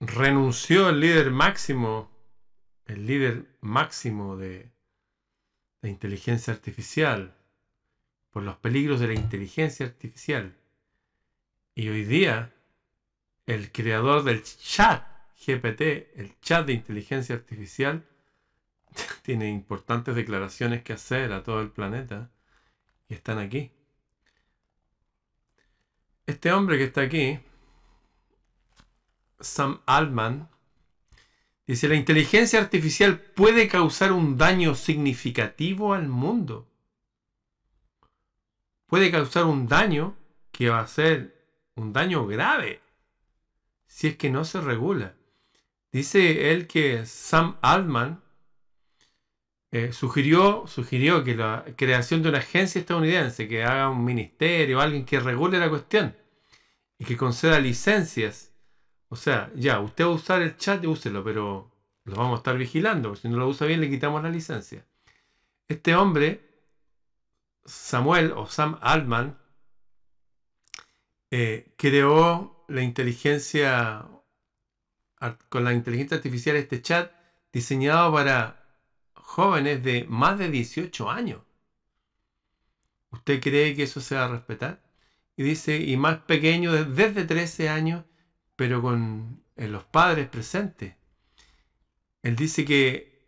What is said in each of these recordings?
renunció el líder máximo, el líder máximo de la inteligencia artificial, por los peligros de la inteligencia artificial. Y hoy día, el creador del chat GPT, el chat de inteligencia artificial, tiene importantes declaraciones que hacer a todo el planeta y están aquí. Este hombre que está aquí, Sam Altman, dice, la inteligencia artificial puede causar un daño significativo al mundo. Puede causar un daño que va a ser un daño grave si es que no se regula. Dice él que Sam Altman eh, sugirió, sugirió que la creación de una agencia estadounidense que haga un ministerio, alguien que regule la cuestión y que conceda licencias. O sea, ya, usted va a usar el chat, úselo, pero lo vamos a estar vigilando. Si no lo usa bien, le quitamos la licencia. Este hombre, Samuel o Sam Altman, eh, creó la inteligencia, con la inteligencia artificial, este chat diseñado para jóvenes de más de 18 años. ¿Usted cree que eso se va a respetar? Y dice, y más pequeño, desde 13 años, pero con los padres presentes. Él dice que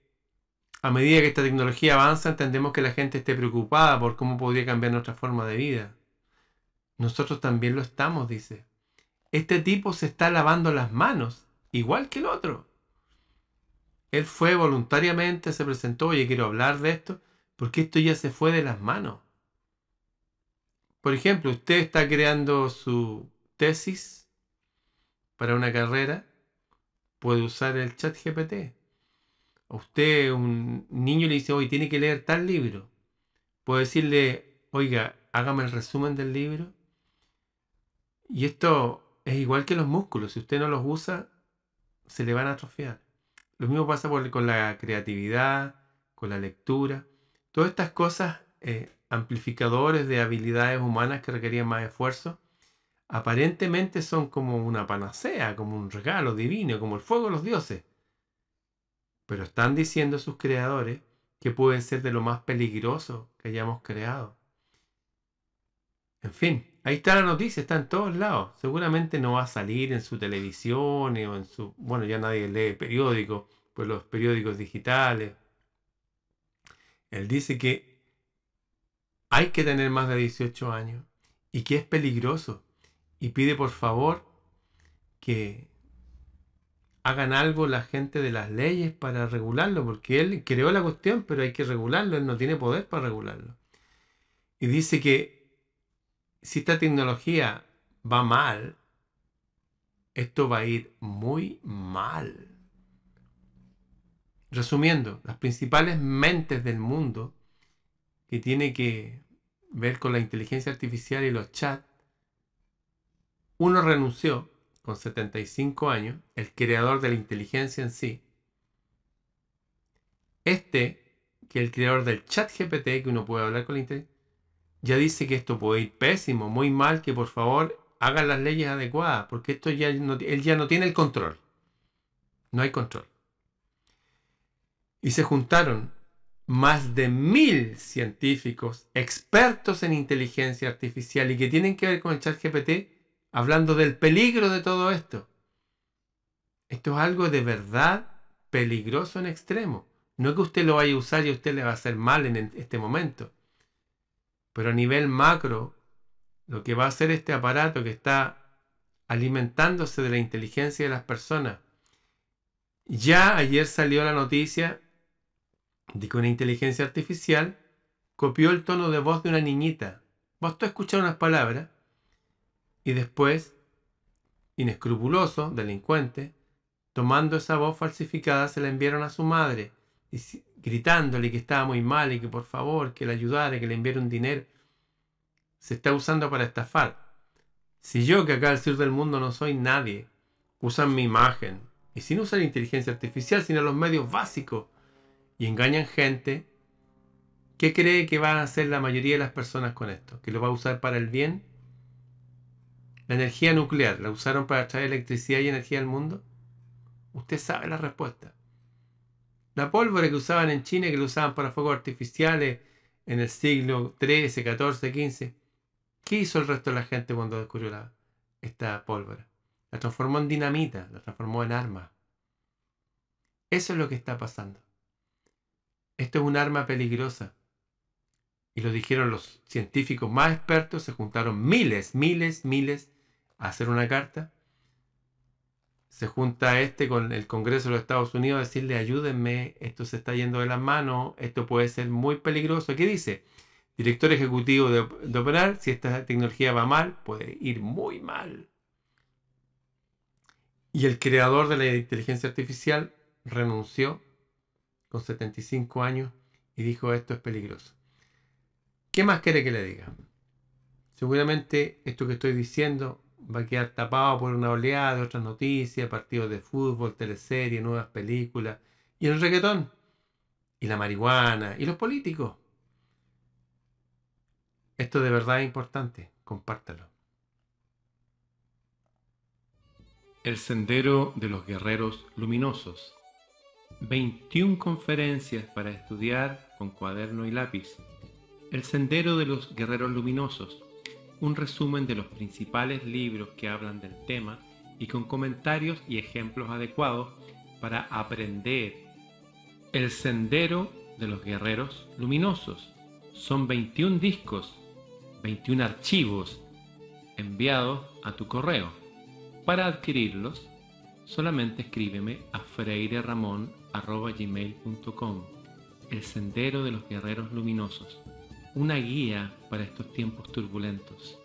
a medida que esta tecnología avanza, entendemos que la gente esté preocupada por cómo podría cambiar nuestra forma de vida. Nosotros también lo estamos, dice. Este tipo se está lavando las manos, igual que el otro. Él fue voluntariamente, se presentó, oye, quiero hablar de esto, porque esto ya se fue de las manos. Por ejemplo, usted está creando su tesis para una carrera, puede usar el chat GPT. A usted, un niño le dice, oye, tiene que leer tal libro. Puede decirle, oiga, hágame el resumen del libro. Y esto es igual que los músculos. Si usted no los usa, se le van a atrofiar. Lo mismo pasa con la creatividad, con la lectura. Todas estas cosas, eh, amplificadores de habilidades humanas que requerían más esfuerzo, aparentemente son como una panacea, como un regalo divino, como el fuego de los dioses. Pero están diciendo sus creadores que pueden ser de lo más peligroso que hayamos creado. En fin, ahí está la noticia, está en todos lados. Seguramente no va a salir en su televisión o en su... Bueno, ya nadie lee periódicos, pues los periódicos digitales. Él dice que hay que tener más de 18 años y que es peligroso. Y pide por favor que hagan algo la gente de las leyes para regularlo, porque él creó la cuestión, pero hay que regularlo, él no tiene poder para regularlo. Y dice que si esta tecnología va mal, esto va a ir muy mal. Resumiendo, las principales mentes del mundo que tiene que ver con la inteligencia artificial y los chats, uno renunció con 75 años, el creador de la inteligencia en sí. Este, que el creador del chat GPT, que uno puede hablar con la inteligencia, ya dice que esto puede ir pésimo, muy mal, que por favor hagan las leyes adecuadas, porque esto ya no, él ya no tiene el control. No hay control. Y se juntaron más de mil científicos expertos en inteligencia artificial y que tienen que ver con el chat GPT, hablando del peligro de todo esto. Esto es algo de verdad peligroso en extremo. No que usted lo vaya a usar y a usted le va a hacer mal en este momento. Pero a nivel macro, lo que va a hacer este aparato que está alimentándose de la inteligencia de las personas. Ya ayer salió la noticia de que una inteligencia artificial copió el tono de voz de una niñita. Tú escuchar unas palabras y después, inescrupuloso, delincuente, tomando esa voz falsificada, se la enviaron a su madre gritándole que estaba muy mal y que por favor, que le ayudara, que le enviara un dinero, se está usando para estafar. Si yo, que acá al sur del mundo no soy nadie, usan mi imagen, y sin usar inteligencia artificial, sino los medios básicos, y engañan gente, ¿qué cree que van a hacer la mayoría de las personas con esto? ¿Que lo va a usar para el bien? La energía nuclear, ¿la usaron para traer electricidad y energía al mundo? Usted sabe la respuesta. La pólvora que usaban en China, que lo usaban para fuegos artificiales en el siglo XIII, XIV, XV. ¿Qué hizo el resto de la gente cuando descubrió esta pólvora? La transformó en dinamita, la transformó en arma. Eso es lo que está pasando. Esto es un arma peligrosa. Y lo dijeron los científicos más expertos, se juntaron miles, miles, miles a hacer una carta se junta este con el Congreso de los Estados Unidos a decirle ayúdenme, esto se está yendo de las manos, esto puede ser muy peligroso. ¿Qué dice? Director ejecutivo de, de operar, si esta tecnología va mal, puede ir muy mal. Y el creador de la inteligencia artificial renunció con 75 años y dijo esto es peligroso. ¿Qué más quiere que le diga? Seguramente esto que estoy diciendo va a quedar tapado por una oleada de otras noticias, partidos de fútbol, teleseries, nuevas películas, y el reggaetón, y la marihuana, y los políticos. Esto de verdad es importante, compártalo. El Sendero de los Guerreros Luminosos. 21 conferencias para estudiar con cuaderno y lápiz. El Sendero de los Guerreros Luminosos un resumen de los principales libros que hablan del tema y con comentarios y ejemplos adecuados para aprender. El Sendero de los Guerreros Luminosos. Son 21 discos, 21 archivos enviados a tu correo. Para adquirirlos, solamente escríbeme a freireramon.gmail.com El Sendero de los Guerreros Luminosos una guía para estos tiempos turbulentos.